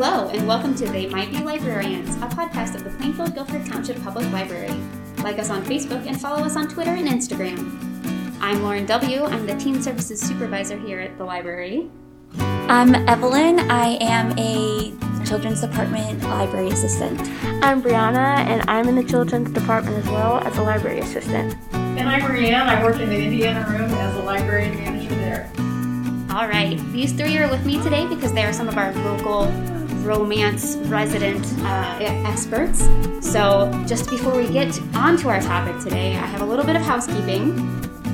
Hello, and welcome to They Might Be Librarians, a podcast of the Plainfield Guilford Township Public Library. Like us on Facebook and follow us on Twitter and Instagram. I'm Lauren W. I'm the Teen Services Supervisor here at the library. I'm Evelyn. I am a Children's Department Library Assistant. I'm Brianna, and I'm in the Children's Department as well as a library assistant. And I'm Marianne. I work in the Indiana room as a library manager there. All right, these three are with me today because they are some of our local romance resident uh, experts. So, just before we get on to our topic today, I have a little bit of housekeeping.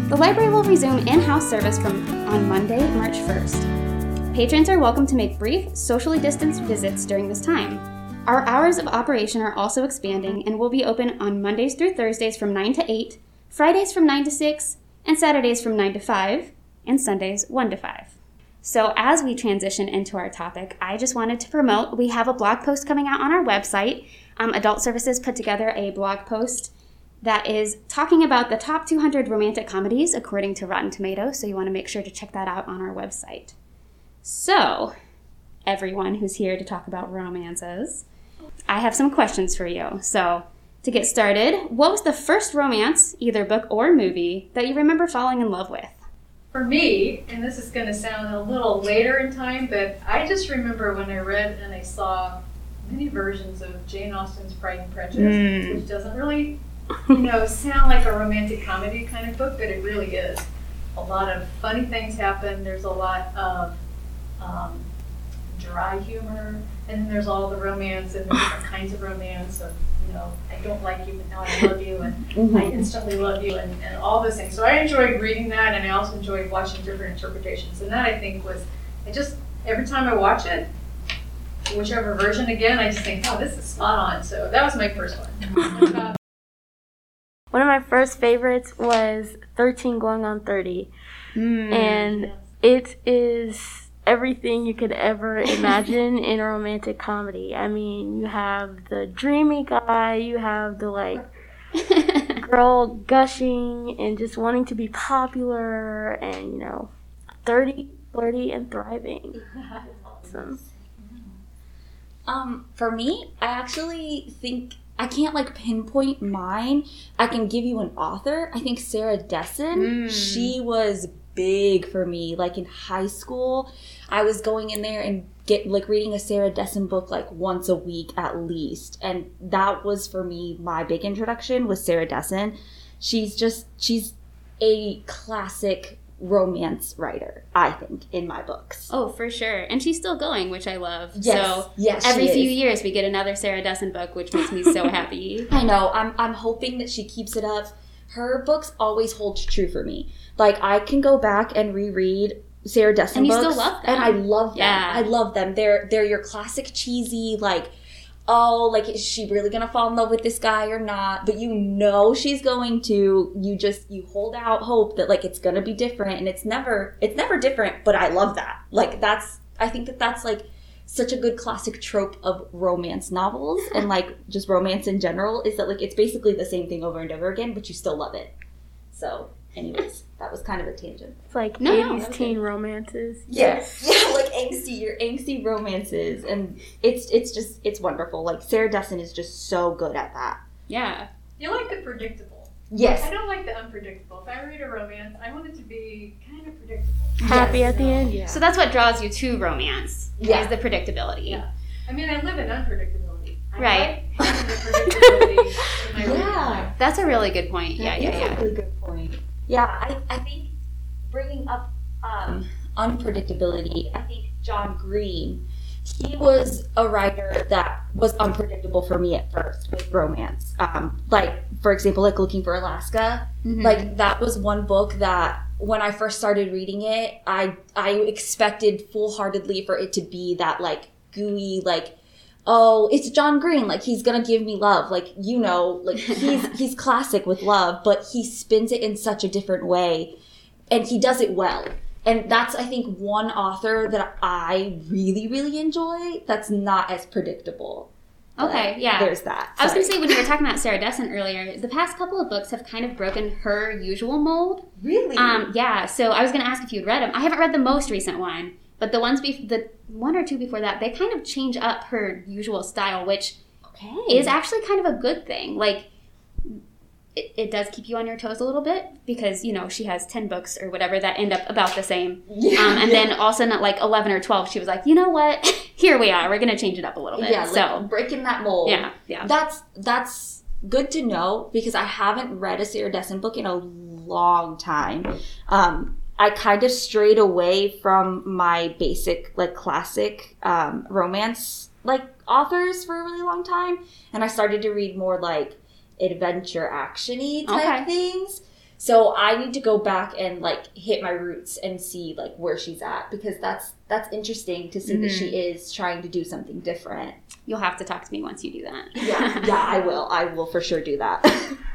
The library will resume in house service from on Monday, March 1st. Patrons are welcome to make brief, socially distanced visits during this time. Our hours of operation are also expanding and will be open on Mondays through Thursdays from 9 to 8, Fridays from 9 to 6, and Saturdays from 9 to 5, and Sundays 1 to 5. So, as we transition into our topic, I just wanted to promote we have a blog post coming out on our website. Um, Adult Services put together a blog post that is talking about the top 200 romantic comedies according to Rotten Tomatoes. So, you want to make sure to check that out on our website. So, everyone who's here to talk about romances, I have some questions for you. So, to get started, what was the first romance, either book or movie, that you remember falling in love with? For me, and this is going to sound a little later in time, but I just remember when I read and I saw many versions of Jane Austen's Pride and Prejudice, Mm. which doesn't really, you know, sound like a romantic comedy kind of book, but it really is. A lot of funny things happen. There's a lot of um, dry humor, and then there's all the romance and the different kinds of romance of, you know, I don't like you, but now I love you, and mm-hmm. I instantly love you, and, and all those things. So I enjoyed reading that, and I also enjoyed watching different interpretations. And that I think was, I just every time I watch it, whichever version again, I just think, oh, this is spot on. So that was my first one. One of my first favorites was 13 Going on 30, hmm. and it is everything you could ever imagine in a romantic comedy. I mean, you have the dreamy guy, you have the like girl gushing and just wanting to be popular, and you know, 30, flirty, and thriving. Awesome. Um, for me, I actually think I can't like pinpoint mine. I can give you an author. I think Sarah Dessen. Mm. She was big for me. Like in high school, I was going in there and get like reading a Sarah Dessen book like once a week at least, and that was for me my big introduction was Sarah Dessen. She's just she's a classic romance writer, I think, in my books. Oh, for sure. And she's still going, which I love. Yes, So yes, every few years we get another Sarah Dessen book, which makes me so happy. I know. I'm I'm hoping that she keeps it up. Her books always hold true for me. Like I can go back and reread Sarah Dessen And you books, still love them. and I love them. Yeah. I love them. They're they're your classic cheesy like. Oh, like is she really gonna fall in love with this guy or not? But you know she's going to. You just you hold out hope that like it's gonna be different, and it's never it's never different. But I love that. Like that's I think that that's like such a good classic trope of romance novels and like just romance in general is that like it's basically the same thing over and over again, but you still love it. So, anyways, that was kind of a tangent. It's like No, no, 80s okay. teen romances. Yes, yeah, like angsty, your angsty romances, and it's it's just it's wonderful. Like Sarah Dessen is just so good at that. Yeah. you like the predictable. Yes. I don't like the unpredictable. If I read a romance, I want it to be kind of predictable. Happy Yes. at the end, yeah. So that's what draws you to romance. Yeah. Is the predictability. Yeah. I mean, I live in unpredictability. I Right. like having the predictability in my reading Yeah. life. That's a really good point. Yeah, That yeah, is yeah. a really good point. Yeah, I, I think bringing up um, unpredictability, I think John Green, he was a writer that was unpredictable for me at first with romance. Um, like, for example, like Looking for Alaska. Mhm. Like, that was one book that when I first started reading it, I, I expected full heartedly for it to be that, like, gooey, like, oh, it's John Green. Like he's gonna give me love. Like you know, like he's he's classic with love, but he spins it in such a different way, and he does it well. And that's I think one author that I really really enjoy. That's not as predictable. But Okay, yeah. There's that. I was going to say when you were talking about Sarah Dessen earlier, the past couple of books have kind of broken her usual mold. really. Um, yeah, so I was going to ask if you'd read them. I haven't read the most recent one, but the ones be- the one or two before that, they kind of change up her usual style, which Okay. is actually kind of a good thing. Like it, it does keep you on your toes a little bit because you know she has 10 books or whatever that end up about the same yeah. um, and then all of a sudden at like 11 or 12 she was like you know what here we are we're gonna change it up a little bit yeah, like so breaking that mold. yeah yeah That's that's good to know because I haven't read a Dessen book in a long time. Um, I kind of strayed away from my basic like classic um, romance like authors for a really long time, and I started to read more like adventure actiony type Okay. things. So I need to go back and like hit my roots and see like where she's at because that's that's interesting to see that she is trying to do something different. you'll have to talk to me once you do that Yeah, yeah, I will. I will for sure do that.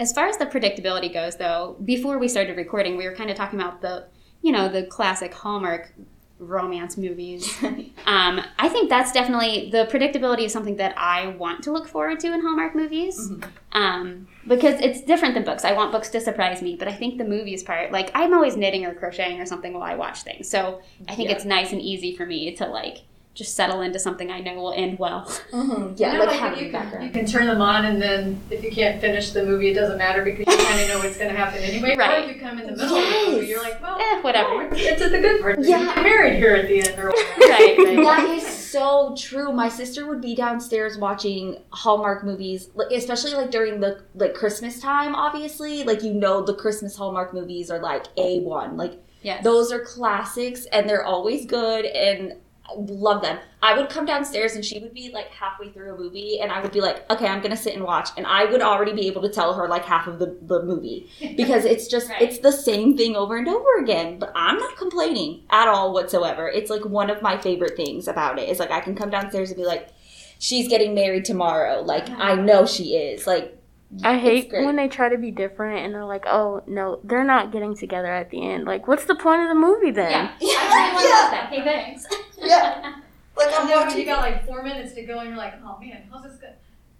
As far as the predictability goes, though, before we started recording, we were kind of talking about the, you know, the classic Hallmark romance movies. um, I think that's definitely the predictability is something that I want to look forward to in Hallmark movies, um, because it's different than books. I want books to surprise me, but I think the movies part, like I'm always knitting or crocheting or something while I watch things, so I think Yeah. it's nice and easy for me to like just settle into something I know will end well. Mm-hmm. Yeah, You know, like, like, having you, can, background. you can turn them on, and then if you can't finish the movie, it doesn't matter because you kind of know what's going to happen anyway. Right. Or if you come in the middle of the movie, Yes. you're like, well, Eh, whatever. oh, it's at the good part. Yeah. You get married here at the end, or whatever. right, right. That is so true. My sister would be downstairs watching Hallmark movies, like, especially like during the like Christmas time. Obviously, like you know, the Christmas Hallmark movies are like a one. Like Yes. those are classics, and they're always good, and I love them. I would come downstairs, and she would be like halfway through a movie, and I would be like, "Okay, I'm gonna sit and watch," and I would already be able to tell her like half of the the movie because it's just Right. it's the same thing over and over again but i'm not complaining at all whatsoever it's like one of my favorite things about it is like i can come downstairs and be like she's getting married tomorrow like uh-huh. i know she is like I hate when they try to be different and they're like, oh, no, they're not getting together at the end. Like, what's the point of the movie then? yeah. Yeah, I really yeah. love that. Hey, thanks. Yeah. like i'm And when watching you got like four minutes to go, and you're like, oh man, how's this going?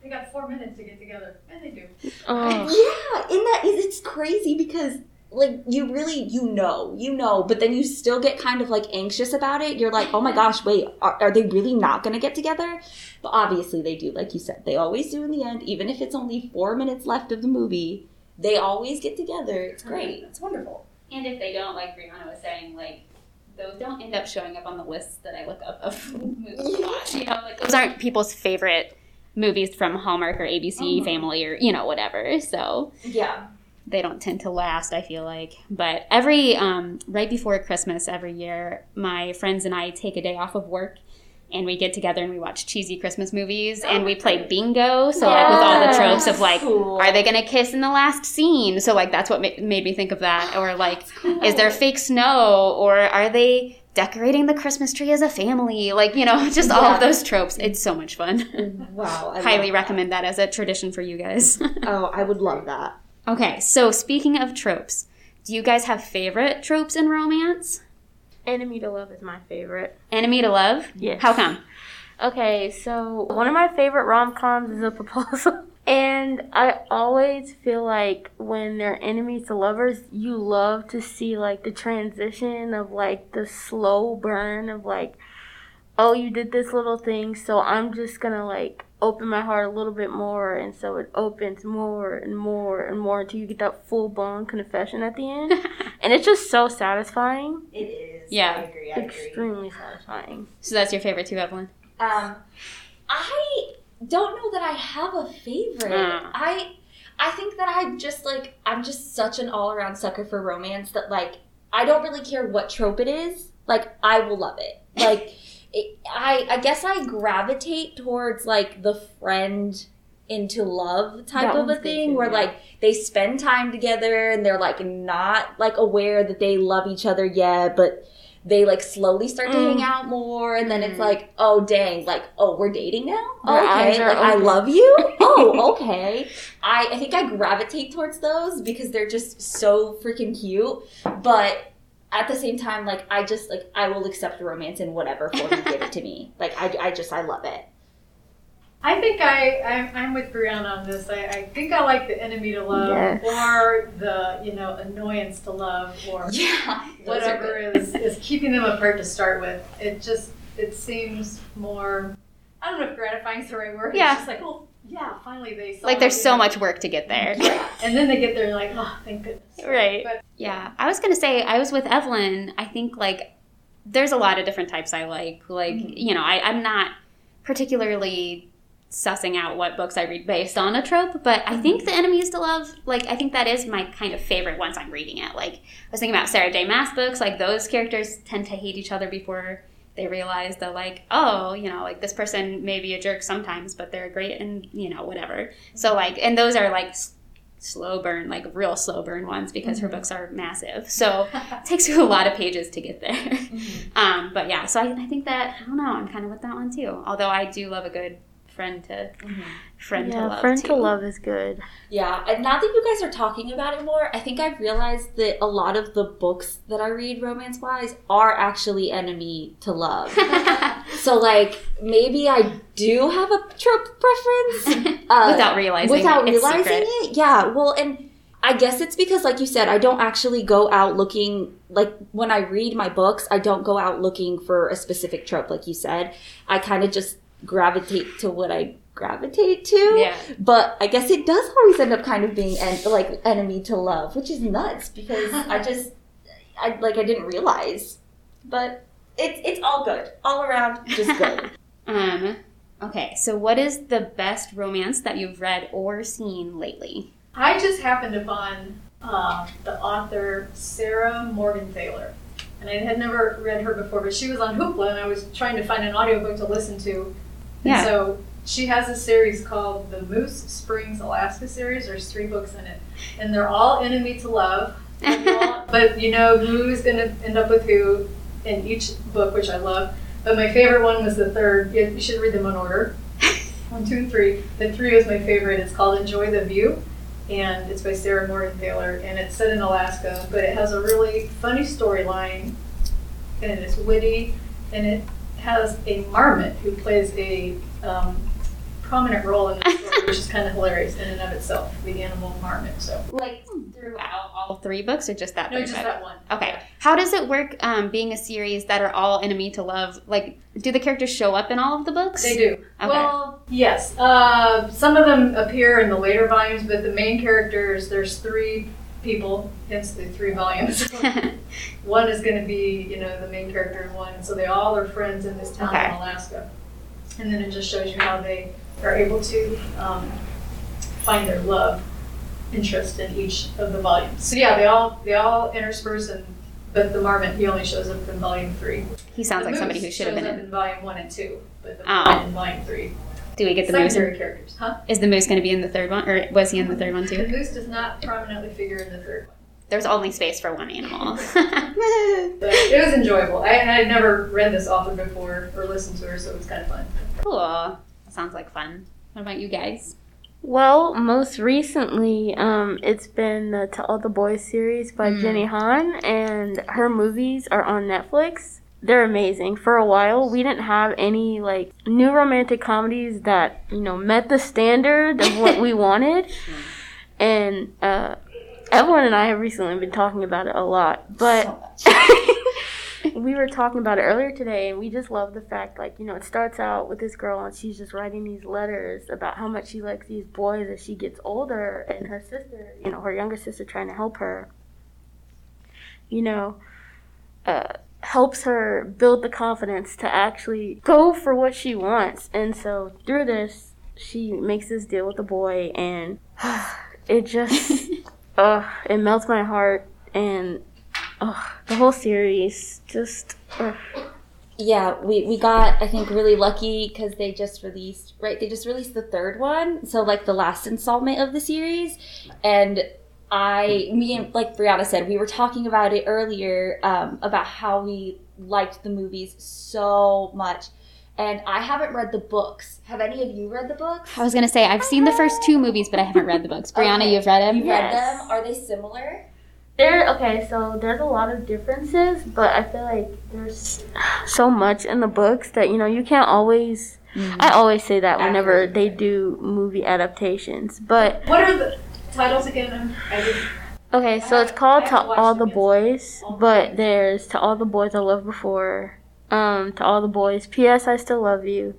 They got four minutes to get together, and they do. Oh. yeah in that it's crazy because like you really you know you know but then you still get kind of like anxious about it. You're like oh my gosh wait are, are they really not going to get together? But obviously they do like you said they always do in the end. Even if it's only four minutes left of the movie they always get together. It's great. It's wonderful. And if they don't, like Brianna was saying, like those don't end up showing up on the list that I look up of movies. You know, like those aren't people's favorite movies from Hallmark or ABC Mhm. Family or you know whatever. So. Yeah they don't tend to last. I feel like, but every um, right before Christmas every year, my friends and I take a day off of work. And we get together and we watch cheesy Christmas movies and we play bingo. So like with all the tropes of like, Cool. are they gonna kiss in the last scene? So like that's what ma- made me think of that. Or like, is there fake snow? Or are they decorating the Christmas tree as a family? Like you know, just all of those tropes. It's so much fun. wow I Highly recommend that as a tradition for you guys. oh i would love that okay, so speaking of tropes, do you guys have favorite tropes in romance? Enemy to Love is my favorite. Enemy to love? Yes. How come? Okay, so one of my favorite rom coms is A Proposal. And I always feel like when they're enemies to lovers, you love to see like the transition of like the slow burn of like, oh, you did this little thing, so I'm just gonna like open my heart a little bit more. And so it opens more and more and more until you get that full blown confession at the end. and it's just so satisfying. it is Yeah. i agree Extremely satisfying. So that's your favorite too, Evelyn? Um, I don't know that I have a favorite. Mm. I I think that I just like I'm just such an all around sucker for romance that like I don't really care what trope it is. Like I will love it. Like it, I I guess I gravitate towards like the friend into love type That of a thing too, where yeah. like they spend time together and they're like not like aware that they love each other yet but they like slowly start to Mm. hang out more and then it's Mm. like oh dang like oh we're dating now Their okay like i love you oh okay I, I think i gravitate towards those because they're just so freaking cute but at the same time like i just like i will accept the romance in whatever form you give it to me like i, I just i love it I think I, I'm, I'm with Brianna on this. I, I think I like the enemy to love Yes. or the, you know, annoyance to love or yeah whatever is, is is keeping them apart to start with. It just it seems more. I don't know if gratifying is the right word. Yeah. It's just like, oh yeah, finally they. Like there's so much work to get there. yeah. And then they get there and like, oh, thank goodness. Right. But Yeah, I was gonna say I was with Evelyn. I think like there's a lot of different types I like. Like mm-hmm. you know, I, I'm not particularly sussing out what books I read based on a trope, but I think mm-hmm. the enemies to love, like I think that is my kind of favorite once I'm reading it. Like I was thinking about Sarah J. Maas books, like those characters tend to hate each other before they realize that like, oh, you know, like this person may be a jerk sometimes, but they're great and you know, whatever. So mm-hmm. like and those are like s- slow burn, like real slow burn ones because her mm-hmm. books are massive. So it takes you a lot of pages to get there. Mm-hmm. Um, but yeah, so I, I think that I don't know. I'm kind of with that one too. Although I do love a good friend to friend to yeah, love. friend too. to love is good. Yeah, and now that you guys are talking about it more, I think I've realized that a lot of the books that I read romance wise are actually enemy to love. so, like, maybe I do have a trope preference. uh, without realizing without it's realizing secret. it. Yeah, well, and I guess it's because, like you said, I don't actually go out looking. Like when I read my books, I don't go out looking for a specific trope, like you said. I kind of just gravitate to what I gravitate to. Yeah. But I guess it does always end up kind of being en- like enemy to love, which is nuts because I just, I like I didn't realize. But it's it's all good, all around, just good. Um. Okay, so what is the best romance that you've read or seen lately? I just happened upon uh, the author Sarah Morgenthaler. And I had never read her before, but she was on Hoopla, and I was trying to find an audiobook to listen to. And Yeah. so she has a series called the Moose Springs Alaska series. There's three books in it, and they're all enemy to love. But you all- but you know who's going to end up with who in each book, which I love. But my favorite one was the third. You you should read them in order. One, two, and three. The three was my favorite. It's called Enjoy the View and it's by Sarah Morgenthaler, and it's set in Alaska, but it has a really funny storyline, and it's witty, and it has a marmot who plays a um, prominent role in the story, which is kind of hilarious in and of itself, the animal marmot. So like throughout all three books, or just that? no, just book? that one. Okay. How does it work um, being a series that are all enemy to love? Like, do the characters show up in all of the books? They do. Okay. Well, yes. Uh, some of them appear in the later volumes, but the main characters, there's three people, hence the three volumes. one is going to be, you know, the main character in one. So they all are friends in this town Okay. in Alaska. And then it just shows you how they are able to um, find their love interest in each of the volumes. So yeah, they all they all intersperse and but the marmot he only shows up in volume three. he sounds The like somebody who should have been up in. in volume one and two, but the Oh. in volume three. Do we get the moose? Secondary In, characters, huh? is the moose going to be in the third one, or was he in the third one too? The moose does not prominently figure in the third one. There's only space for one animal. But it was enjoyable. I I had never read this author before or listened to her, so it was kind of fun. cool. Sounds like fun. What about you guys? Well, most recently, um, it's been the To All the Boys series by Mm. Jenny Han, and her movies are on Netflix. They're amazing. For a while, we didn't have any like new romantic comedies that you know met the standard of what we wanted, and uh, Evelyn and I have recently been talking about it a lot. But we were talking about it earlier today and we just love the fact like you know it starts out with this girl and she's just writing these letters about how much she likes these boys as she gets older and her sister you know her younger sister trying to help her you know uh, helps her build the confidence to actually go for what she wants and so through this she makes this deal with the boy and it just uh, it melts my heart and Oh, the whole series just. ugh. yeah, we, we got I think really lucky because they just released right. They just released the third one, so like the last installment of the series, and I me and like Brianna said, we were talking about it earlier um, about how we liked the movies so much, and I haven't read the books. Have any of you read the books? I was gonna say I've seen the first two movies, but I haven't read the books. Brianna, Okay. you've read them. You read Yes. them? Are they similar? There, okay, so there's a lot of differences, but I feel like there's so much in the books that you know you can't always. I always say that whenever Accurate. they do movie adaptations, but What are the titles again? Okay, so it's called To All the. Boys, but there's To All the Boys I Loved Before, um, To All the Boys, P.S. I Still Love You,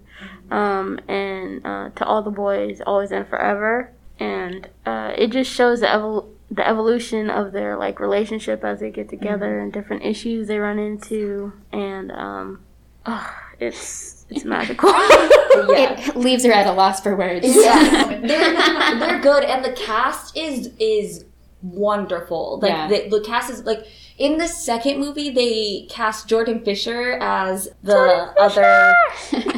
um, and uh, To All the Boys, Always and Forever. And uh, it just shows the, evol- the evolution of their like relationship as they get together and different issues they run into. And um, oh, it's it's magical. Yeah. It leaves her at a loss for words. Yeah, they're they're good, and the cast is is wonderful. Like Yeah. the, the cast is like in the second movie they cast Jordan Fisher as the other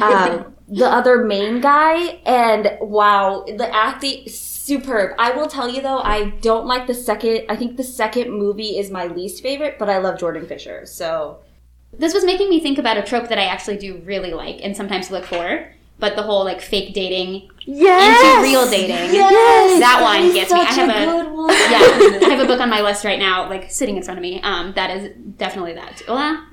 um, the other main guy, and wow, the acting superb. I will tell you though, I don't like the second. I think the second movie is my least favorite, but I love Jordan Fisher. So This was making me think about a trope that I actually do really like and sometimes look for, but the whole like fake dating yes! into real dating. Yes, that one gets me. I have a a good one. yeah, I have a book on my list right now, like sitting in front of me. Um, that is definitely that. Well,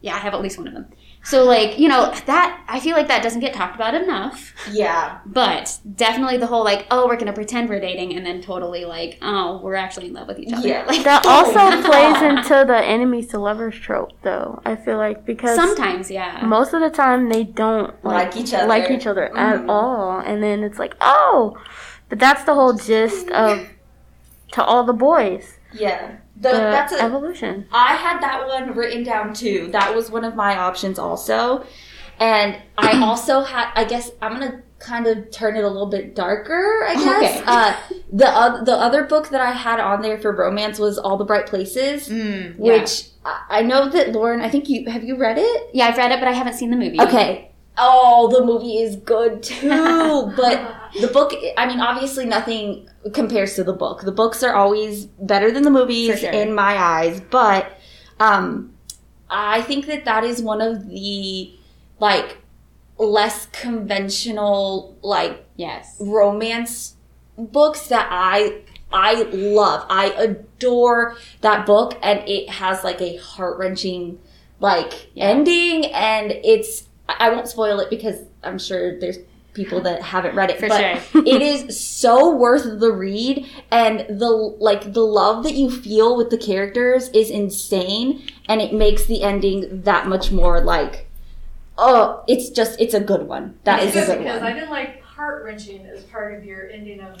yeah, I have at least one of them. So like you know that I feel like that doesn't get talked about enough, yeah. but definitely the whole like oh we're gonna pretend we're dating and then totally like oh we're actually in love with each other. Yeah. Like That also plays into the enemies to lovers trope, though. I feel like because sometimes yeah. most of the time they don't Like each other. like each other at Mhm. all, and then it's like oh, but that's the whole gist of to all the boys. Yeah. The, The, that's a, evolution. I had that one written down too. That was one of my options also. And I also had I guess I'm gonna kind of turn it a little bit darker, I guess. Okay. Uh the uh, the other book that I had on there for romance was All the Bright Places, Mm, yeah. which I I know that Lauren, I think you have you read it? yeah I've read it but I haven't seen the movie. Okay. Oh, the movie is good too. But the book, I mean, obviously nothing compares to the book. The books are always better than the movies sure. in my eyes. But um, I think that that is one of the like less conventional like Yes. romance books that I I love. I adore that book and it has like a heart-wrenching like Yeah. ending and it's I I won't spoil it because I'm sure there's people that haven't read it For but sure. it is so worth the read and the like the love that you feel with the characters is insane and it makes the ending that much more like oh it's just it's a good one That is It's a good good because one I didn't like heart wrenching as part of your ending of.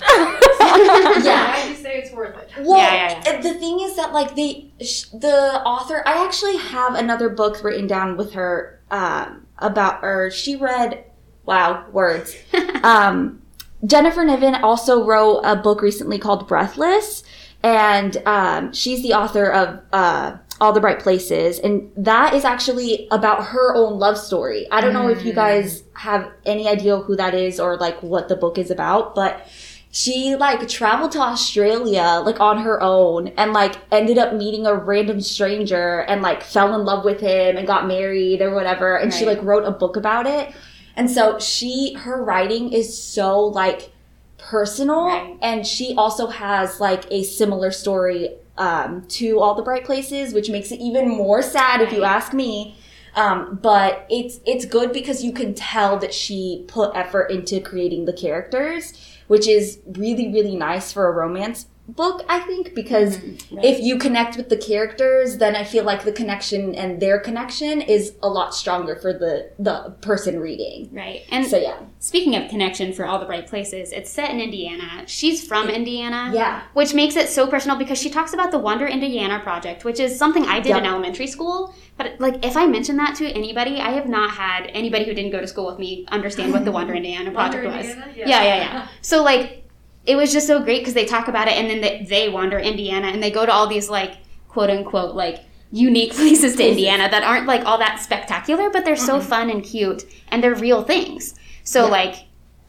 Yeah. Why do you say it's worth it? Well, Yeah, yeah, uh, the thing is that like they, sh- the author, I actually have another book written down with her um, about, or she read, wow, words. um, Jennifer Niven also wrote a book recently called Breathless, and um, she's the author of uh, All the Bright Places, and that is actually about her own love story. I don't know if you guys have any idea who that is or like what the book is about, but she like traveled to Australia like on her own and like ended up meeting a random stranger and like fell in love with him and got married or whatever and she like wrote a book about it. And so she her writing is so like personal Right. and she also has like a similar story um to all the bright places which makes it even more sad if you ask me. Um, but it's it's good because you can tell that she put effort into creating the characters, which is really really nice for a romance book. I think because mm, Right. if you connect with the characters, then I feel like the connection and their connection is a lot stronger for the the person reading. Right. And So yeah, speaking of connection for All the Bright Places, it's set in Indiana. She's from Indiana. yeah, Which makes it so personal because she talks about the Wander Indiana project, which is something I did in elementary school. But like, if I mention that to anybody, I have not had anybody who didn't go to school with me understand what the Wander Indiana project was. Indiana? Yeah, yeah, yeah. So like, it was just so great because they talk about it, and then they, they wander Indiana, and they go to all these like quote unquote like unique places to Indiana that aren't like all that spectacular, but they're so fun and cute, and they're real things. So Yeah. like,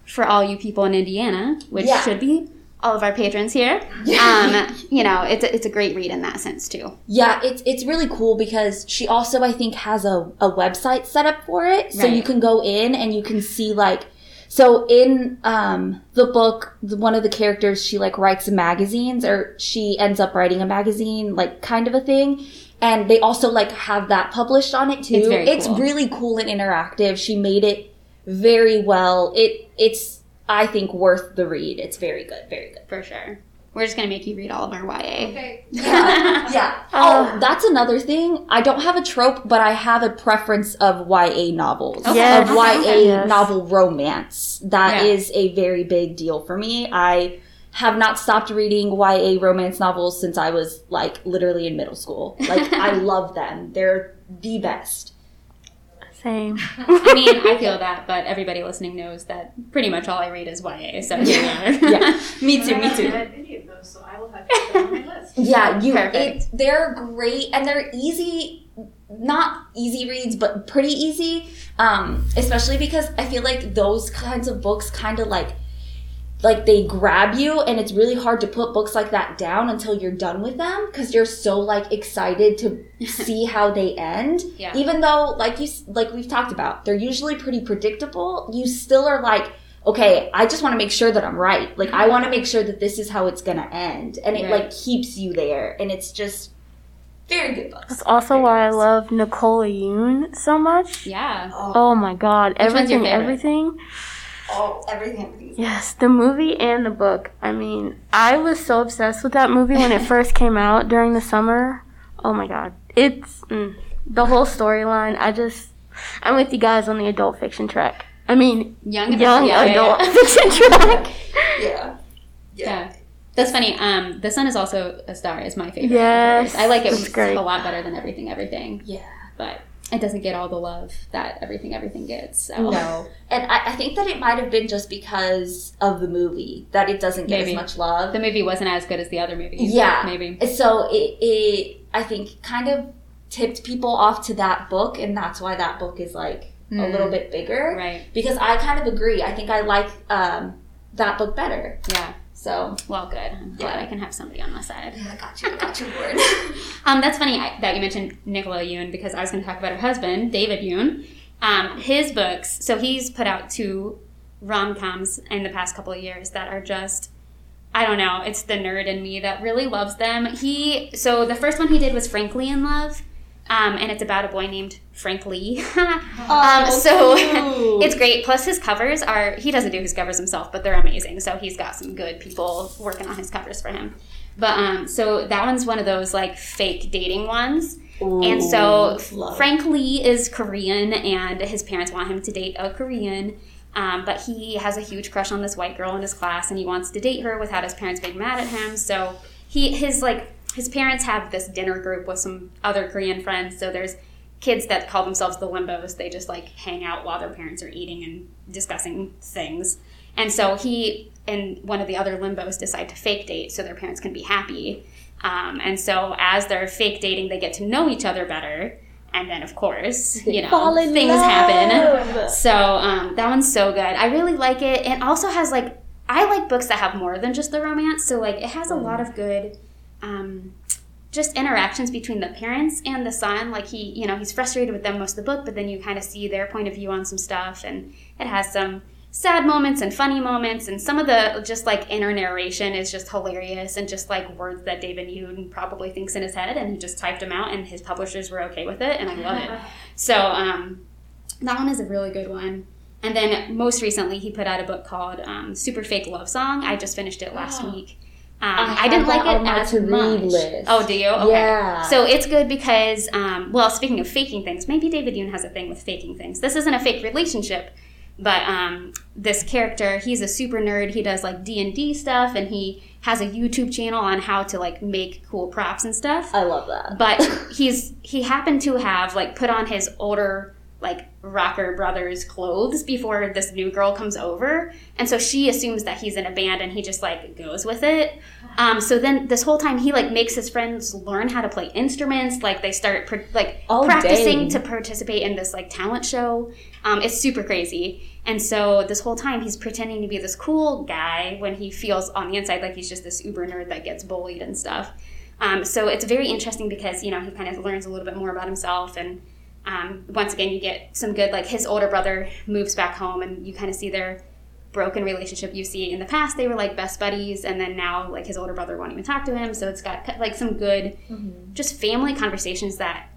for all you people in Indiana, which Yeah. should be all of our patrons here, um, you know, it's a, it's a great read in that sense too. yeah. It's it's really cool because she also I think has a a website set up for it, so Right. you can go in and you can see like. So in um, the book, one of the characters she like writes magazines, or she ends up writing a magazine, like kind of a thing. And they also like have that published on it too. It's very cool. really cool and interactive. She made it very well. It it's I think worth the read. It's very good, very good. For sure. We're just gonna make you read all of our YA. Okay. Yeah. yeah. Uh, oh, that's another thing. I don't have a trope, but I have a preference of YA novels. Okay. Yes. Of YA Yes. novel romance. That Yeah. is a very big deal for me. I have not stopped reading YA romance novels since I was like literally in middle school. Like I love them. They're the best. Same. I mean, I feel that, but everybody listening knows that pretty much all I read is YA. So here we are. Yeah. me too, me too. Read any of those, so I will have to put them on my list. Yeah, you Perfect. it, they're great and they're easy not easy reads but pretty easy um especially because I feel like those kinds of books kind of like like they grab you and it's really hard to put books like that down until you're done with them because you're so like excited to see how they end Yeah. even though like you like we've talked about they're usually pretty predictable you still are like okay i just want to make sure that i'm right like i want to make sure that this is how it's gonna end and it Right. like keeps you there and it's just very good books That's also why I love Nicola Yoon so much. Yeah. Oh my god. Which one's your everything, everything. oh everything everything Yes, the movie and the book. I mean, I was so obsessed with that movie when it first came out during the summer. Oh my god. It's mm, the whole storyline. I just I'm with you guys on the adult fiction track. I mean, Young, young yeah, yeah, adult yeah. fiction track. yeah Yeah. That's funny. Um, the Sun is also a star. Is my favorite. Yes, I like it it's great. a lot better than Everything Everything, yeah but it doesn't get all the love that Everything Everything gets. So. no and I, I think that it might have been just because of the movie that it doesn't get Maybe. as much love The movie wasn't as good as the other movies. Yeah. maybe. So it, it, I think, kind of tipped people off to that book, and that's why that book is like a Mm. little bit bigger. Right. Because I kind of agree. I think I like um, that book better. Yeah. So Well, good. I'm glad Yeah. I can have somebody on my side. Yeah, I got you. I got your word. Um, that's funny I- that you mentioned Nicola Yoon because I was going to talk about her husband, David Yoon. Um, his books. So he's put out two rom coms in the past couple of years that are just. I don't know. It's the nerd in me that really loves them. He so the first one he did was Frankly in Love, um, and it's about a boy named Frank Lee. um, so it's great. Plus his covers are he doesn't do his covers himself, but they're amazing. So he's got some good people working on his covers for him. But um, so that one's one of those like fake dating ones. And so love. Frank Lee is Korean, and his parents want him to date a Korean. Um, but he has a huge crush on this white girl in his class, and he wants to date her without his parents being mad at him. So he his like his parents have this dinner group with some other Korean friends. So there's kids that call themselves the limbos. They just like hang out while their parents are eating and discussing things. And so he and one of the other limbos decide to fake date so their parents can be happy. Um, and so as they're fake dating, they get to know each other better. And then, of course, you know, things love. happen. So um, that one's so good. I really like it. It also has like I like books that have more than just the romance. So like it has a lot of good. Um, just interactions between the parents and the son. Like he, you know, he's frustrated with them most of the book, but then you kind of see their point of view on some stuff, and it has some sad moments and funny moments, and some of the just like inner narration is just hilarious and just like words that David Yoon probably thinks in his head, and he just typed them out, and his publishers were okay with it, and I love it. So um, that one is a really good one. And then most recently, he put out a book called um, Super Fake Love Song. I just finished it last week. Um, I I, didn't like it as much. list. Oh, do you? Okay. Yeah. So it's good because, um, well, speaking of faking things, maybe David Yoon has a thing with faking things. This isn't a fake relationship, but um, this character, he's a super nerd. He does like D and D stuff, and he has a YouTube channel on how to like make cool props and stuff I love that. but he's he happened to have like put on his older like rocker brothers clothes before this new girl comes over. And so she assumes that he's in a band and he just like goes with it. Um, so then this whole time he like makes his friends learn how to play instruments. Like they start pr- like Oh, practicing dang. to participate in this like talent show. Um, it's super crazy. And so this whole time he's pretending to be this cool guy when he feels on the inside like he's just this uber nerd that gets bullied and stuff. Um, so it's very interesting because you know he kind of learns a little bit more about himself, and um, once again you get some good like his older brother moves back home, and you kind of see their broken relationship. You see in the past they were like best buddies, and then now like his older brother won't even talk to him. So it's got like some good just family conversations that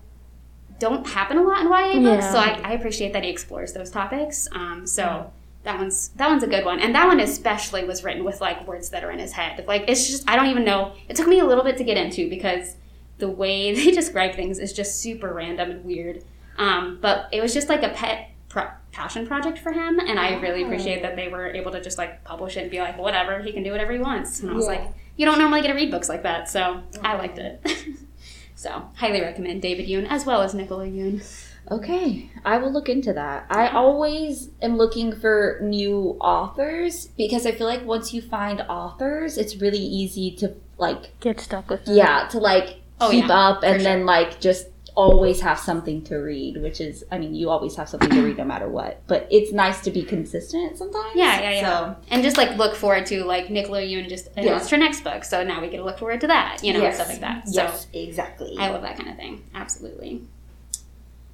don't happen a lot in YA books. Yeah. So I, I appreciate that he explores those topics. Um, so that one's that one's a good one, and that one especially was written with like words that are in his head. Like it's just I don't even know. It took me a little bit to get into because the way they describe things is just super random and weird. Um, but it was just like a pet pro- passion project for him, and I really appreciate that they were able to just like publish it and be like, whatever, he can do whatever he wants. And I was Yeah. like, you don't normally get to read books like that, so I liked it. so highly recommend David Yoon as well as Nicola Yoon. Okay, I will look into that. I always am looking for new authors because I feel like once you find authors, it's really easy to like Get stuck with them. yeah, to like Oh, keep yeah, up and for then like just always have something to read, which is I mean, you always have something to read no matter what. But it's nice to be consistent sometimes. Yeah, yeah, yeah. So, And just like look forward to like Nicola Yoon just announced her next book, so now we get to look forward to that, you know, and yes, stuff like that. So Yes, exactly. I love that kind of thing. Absolutely.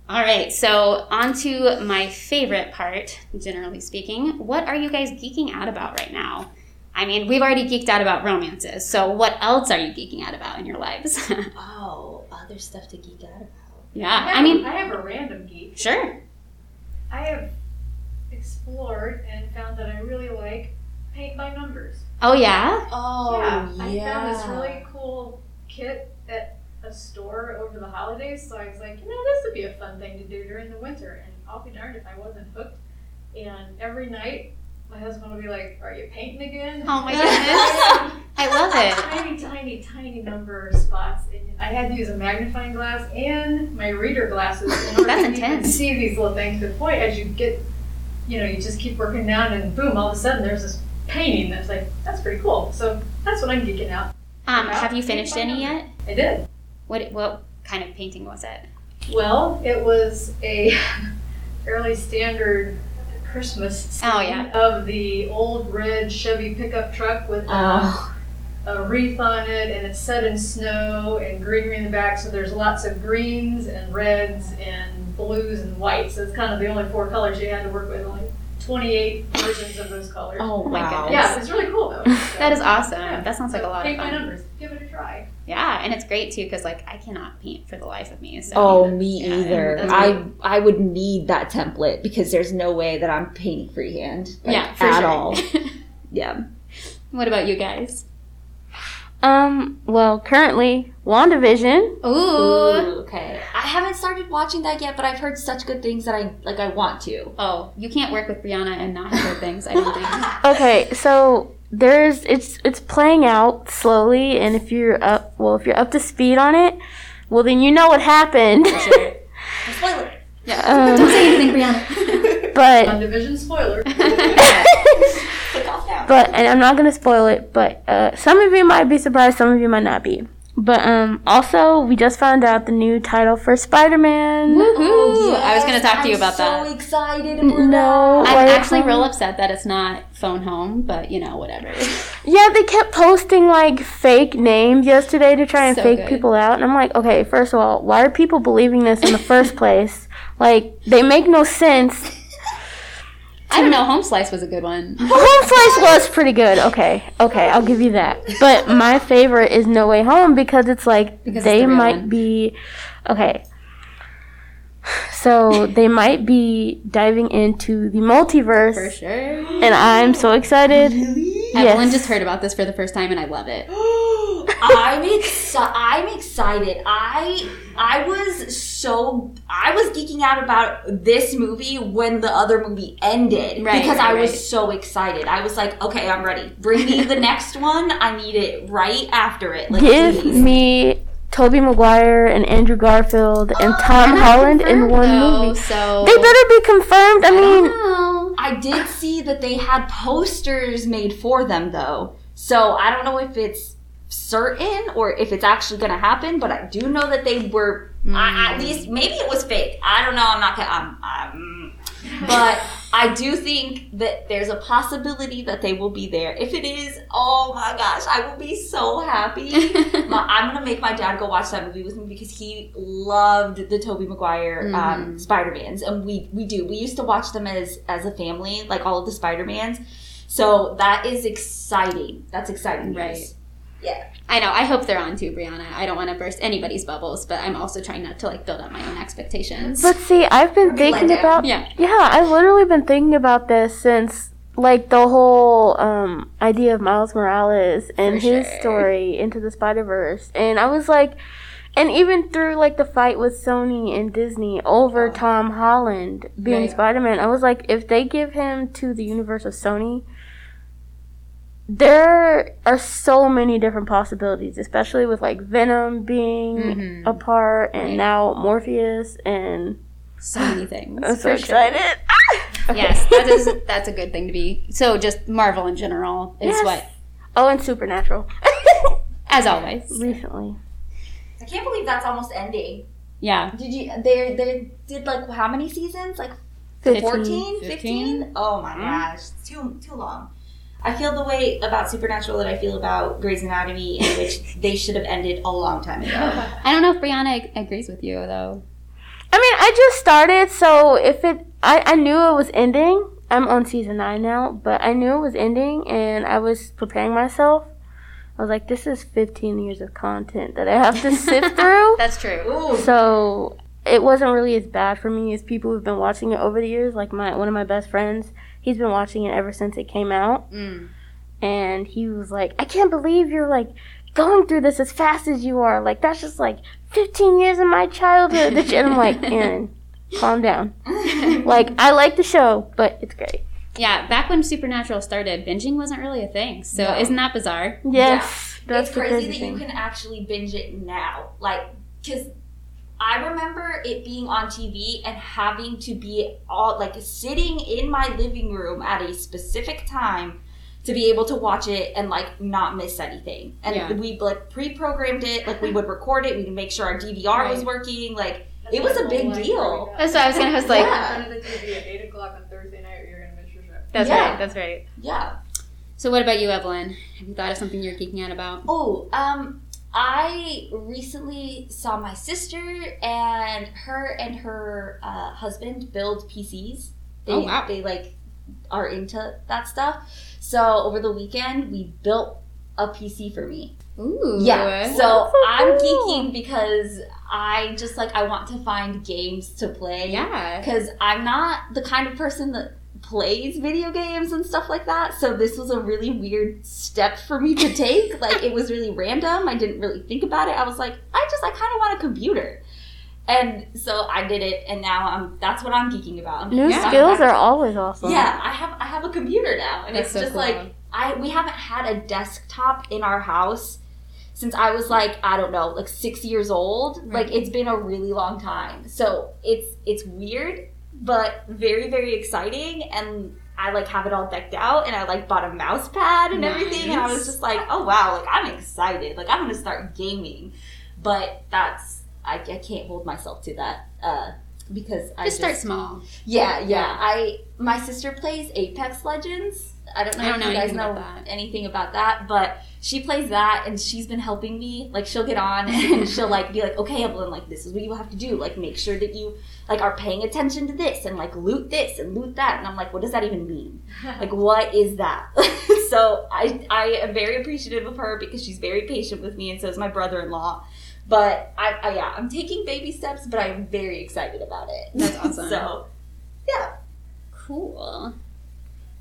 All right, so on to my favorite part, generally speaking. What are you guys geeking out about right now? I mean, we've already geeked out about romances, so what else are you geeking out about in your lives? oh, other stuff to geek out about. yeah, have I mean, a- I have a random geek. sure. I have explored and found that I really like paint by numbers. Oh, yeah? Oh, yeah, I found this really cool kit at a store over the holidays, so I was like, you know, this would be a fun thing to do during the winter, and I'll be darned if I wasn't hooked. And every night, my husband will be like, "Are you painting again?" Oh my goodness. I love it. tiny, tiny, tiny number of spots. And I had to use a magnifying glass and my reader glasses in order That's to even intense. see these little things. But boy, as you get, you know, you just keep working down, and boom, all of a sudden there's this painting that's like, that's pretty cool. So that's what I'm geeking out. Um, have you finished any yet? I did. What what kind of painting was it? Well, it was a fairly standard Christmas scene Oh, yeah. of the old red Chevy pickup truck with uh, Oh, a wreath on it, and it's set in snow and greenery in the back. So there's lots of greens and reds and blues and whites. So it's kind of the only four colors you had to work with. Only 28 versions of those colors. oh, oh my wow. goodness. Yeah, it's really cool though. So, That is awesome. yeah. That sounds like a So lot of Paint my fun. numbers. Give it a try. Yeah, and it's great too because like I cannot paint for the life of me. So Oh, me Yeah, either. that's I I would need that template because there's no way that I'm painting freehand. Like, yeah, for at sure. all. Yeah. what about you guys? Um, well, currently, WandaVision. Ooh. okay. I haven't started watching that yet, but I've heard such good things that I like. I want to. Oh, you can't work with Brianna and not have good things. I don't think. Okay, so there's it's it's playing out slowly, and if you're up, well, if you're up to speed on it, well, then you know what happened. Sure. Spoiler. Yeah. Um, don't say anything, Brianna. but On division spoiler. Click off now. but and I'm not gonna spoil it, but uh, some of you might be surprised, some of you might not be. But um, also, we just found out the new title for Spider-Man. Woohoo! I was going to talk to you I'm about so that. excited for No. I'm actually phone? real upset that it's not phone home, but you know, whatever. Yeah, they kept posting like fake names yesterday to try and So fake good. people out, and I'm like, okay, first of all, why are people believing this in the first place? Like, they make no sense. I don't know. Home Slice was a good one. Home Slice was pretty good. Okay, okay, I'll give you that. But my favorite is No Way Home because it's like Because it's they the might one. be okay. So they might be diving into the multiverse, For sure. and I'm so excited. Evelyn Yes. just heard about this for the first time, and I love it. I'm exci- I'm excited. I I was so I was geeking out about this movie when the other movie ended Right, because right, I was right. so excited. I was like, okay, I'm ready. Bring me the next one. I need it right after it. Like, Give please. me Tobey Maguire and Andrew Garfield and Oh, Tom Holland in one though, movie. So They better be confirmed. I I don't mean, know. I did see that they had posters made for them though, so I don't know if it's certain or if it's actually going to happen. But I do know that they were I, at least maybe it was fake. I don't know. I'm not gonna. I'm, I'm, but I do think that there's a possibility that they will be there. If it is, oh my gosh, I will be so happy. My- I'm gonna make my dad go watch that movie with me because he loved the Tobey Maguire um, Mhm. Spider Mans, and we we do. We used to watch them as as a family, like all of the Spider Mans. So that is exciting. That's exciting. Right. Yeah. I know. I hope they're on too, Brianna. I don't want to burst anybody's bubbles, but I'm also trying not to like build up my own expectations. But see, I've been thinking down. about yeah. Yeah, I've literally been thinking about this since like the whole um, idea of Miles Morales and For his sure. story into the Spider Verse, and I was like, and even through like the fight with Sony and Disney over Oh. Tom Holland being Right. Spider Man, I was like, if they give him to the universe of Sony. There are so many different possibilities, especially with like Venom being Mhm. a part, and Right. now Morbius, and So many things. I'm so for sure. excited. Yes, that is that's a good thing to be. So just Marvel in general is Yes. what, Oh, and Supernatural. as always. Recently. I can't believe that's almost ending. Yeah. Did you? They they did like how many seasons? Like 15. 14, 15? 15? Oh my Mhm. gosh, it's too too long. I feel the way about Supernatural that I feel about Grey's Anatomy, in which they should have ended a long time ago. I don't know if Brianna agrees with you though. I mean, I just started, so if it, I, I knew it was ending. I'm on season nine now, but I knew it was ending, and I was preparing myself. I was like, this is 15 years of content that I have to sift through. That's true. Ooh, So it wasn't really as bad for me as people who've been watching it over the years. Like my one of my best friends, he's been watching it ever since it came out. Mm. and he was like, I can't believe you're like going through this as fast as you are. Like that's just like 15 years of my childhood. and I'm like, Aaron, calm down. Like I like the show, but it's great. Yeah, back when Supernatural started, binging wasn't really a thing. So No. isn't that bizarre? Yes, that's it's crazy crazy that you can actually binge it now. Like, because I remember it being on TV and having to be all like sitting in my living room at a specific time to be able to watch it and like not miss anything. And Yeah. we like pre-programmed it. Like we would record it. We'd make sure our DVR was working. Like it was a big deal. That's what I was gonna. I was like, Yeah. In front of the TV at eight o'clock on Thursday night, or you're gonna miss your show. that's Yeah. right. That's right. Yeah. So what about you, Evelyn? Have you thought of something you're geeking out about? Oh, um, I recently saw my sister and her and her uh, husband build PCs. They, Oh, wow. They like are into that stuff. So over the weekend, we built a PC for me. Ooh. Yeah. So so I'm geeking because I just like I want to find games to play. yeah. Because I'm not the kind of person that plays video games and stuff like that. So this was a really weird step for me to take. like it was really random. I didn't really think about it. I was like, I just I kind of want a computer. And so I did it, and now I'm. That's what I'm geeking about. I'm New geeking skills about- are always awesome. Yeah, I have I have a computer now, and That's it's so just cool. like I we haven't had a desktop in our house since I was like I don't know like six years old. Right. Like it's been a really long time. So it's it's weird, but very very exciting, and I like have it all decked out, and I like bought a mouse pad and everything, and I was just like, oh wow, like I'm excited, like I'm gonna start gaming, but that's I, I can't hold myself to that. Uh, because I Just start small. yeah, yeah, Yeah. I my sister plays Apex Legends. I don't know I don't if know you guys know about anything about that, but she plays that and she's been helping me. Like she'll get on and she'll like be like, "Okay, Evelyn, like this is what you have to do. Like make sure that you like are paying attention to this and like loot this and loot that." And I'm like, "What does that even mean? Like what is that?" so I I am very appreciative of her because she's very patient with me and so is my brother-in-law. But I, I yeah, I'm taking baby steps, but I'm very excited about it. That's awesome. so, yeah. Cool.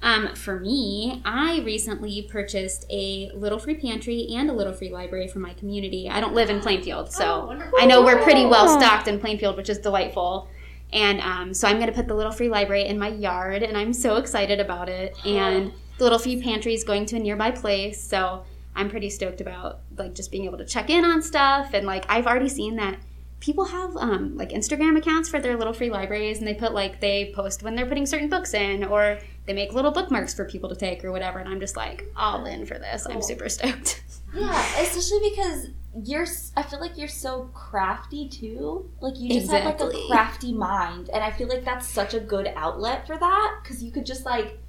Um, for me, I recently purchased a little free pantry and a little free library for my community. I don't live in Plainfield, so Oh. I know we're pretty well stocked in Plainfield, which is delightful. And um, so I'm going to put the little free library in my yard, and I'm so excited about it. And the little free pantry is going to a nearby place, so I'm pretty stoked about like just being able to check in on stuff. And like I've already seen that people have um, like Instagram accounts for their little free libraries, and they put like they post when they're putting certain books in, or they make little bookmarks for people to take or whatever. And I'm just like all in for this. I'm super stoked. Yeah, especially because you're. I feel like you're so crafty too. Like you just have like a crafty mind, and I feel like that's such a good outlet for that because you could just like.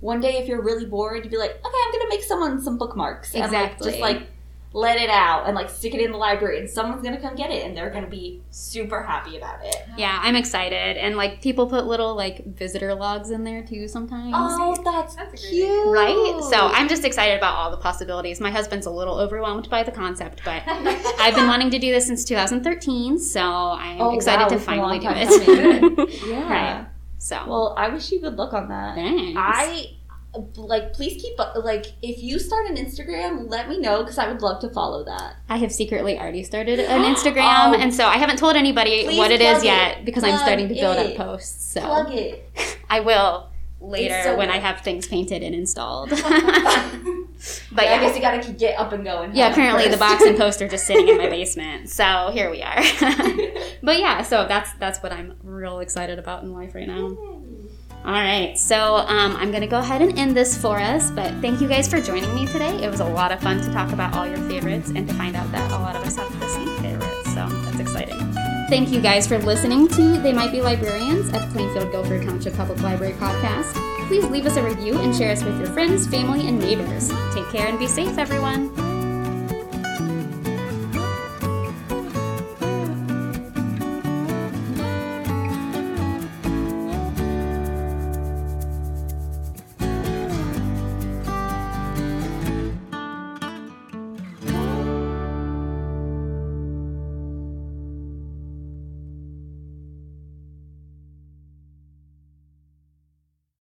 One day, if you're really bored, you'd be like, "Okay, I'm gonna make someone some bookmarks." And like, Exactly. just like, let it out and like stick it in the library and someone's gonna come get it and they're gonna be super happy about it. Yeah, I'm excited. And like people put little like visitor logs in there too sometimes. Oh, that's, That's a great cute. Right? So I'm just excited about all the possibilities. My husband's a little overwhelmed by the concept, but I've been wanting to do this since 2013, so I'm Oh, excited wow, to finally do it. yeah. Right. So, Well, I wish you good luck on that. thanks. I like please keep like if you start an Instagram, let me know because I would love to follow that. I have secretly already started an oh. Instagram, Oh. and so I haven't told anybody what it is plug it. yet because I'm starting to build it. up posts. So Plug it. I will later so when I have things painted and installed. but yeah, I guess you gotta keep- get up and going. Yeah, apparently the first. box and post are just sitting in my basement. So here we are. but yeah, so that's that's what I'm real excited about in life right now. All right, so um, I'm gonna go ahead and end this for us. But thank you guys for joining me today. It was a lot of fun to talk about all your favorites and to find out that a lot of us have the same favorites. So that's exciting. Thank you guys for listening to They Might Be Librarians at Plainfield Guilford Township Public Library podcast. Please leave us a review and share us with your friends, family, and neighbors. Take care and be safe, everyone.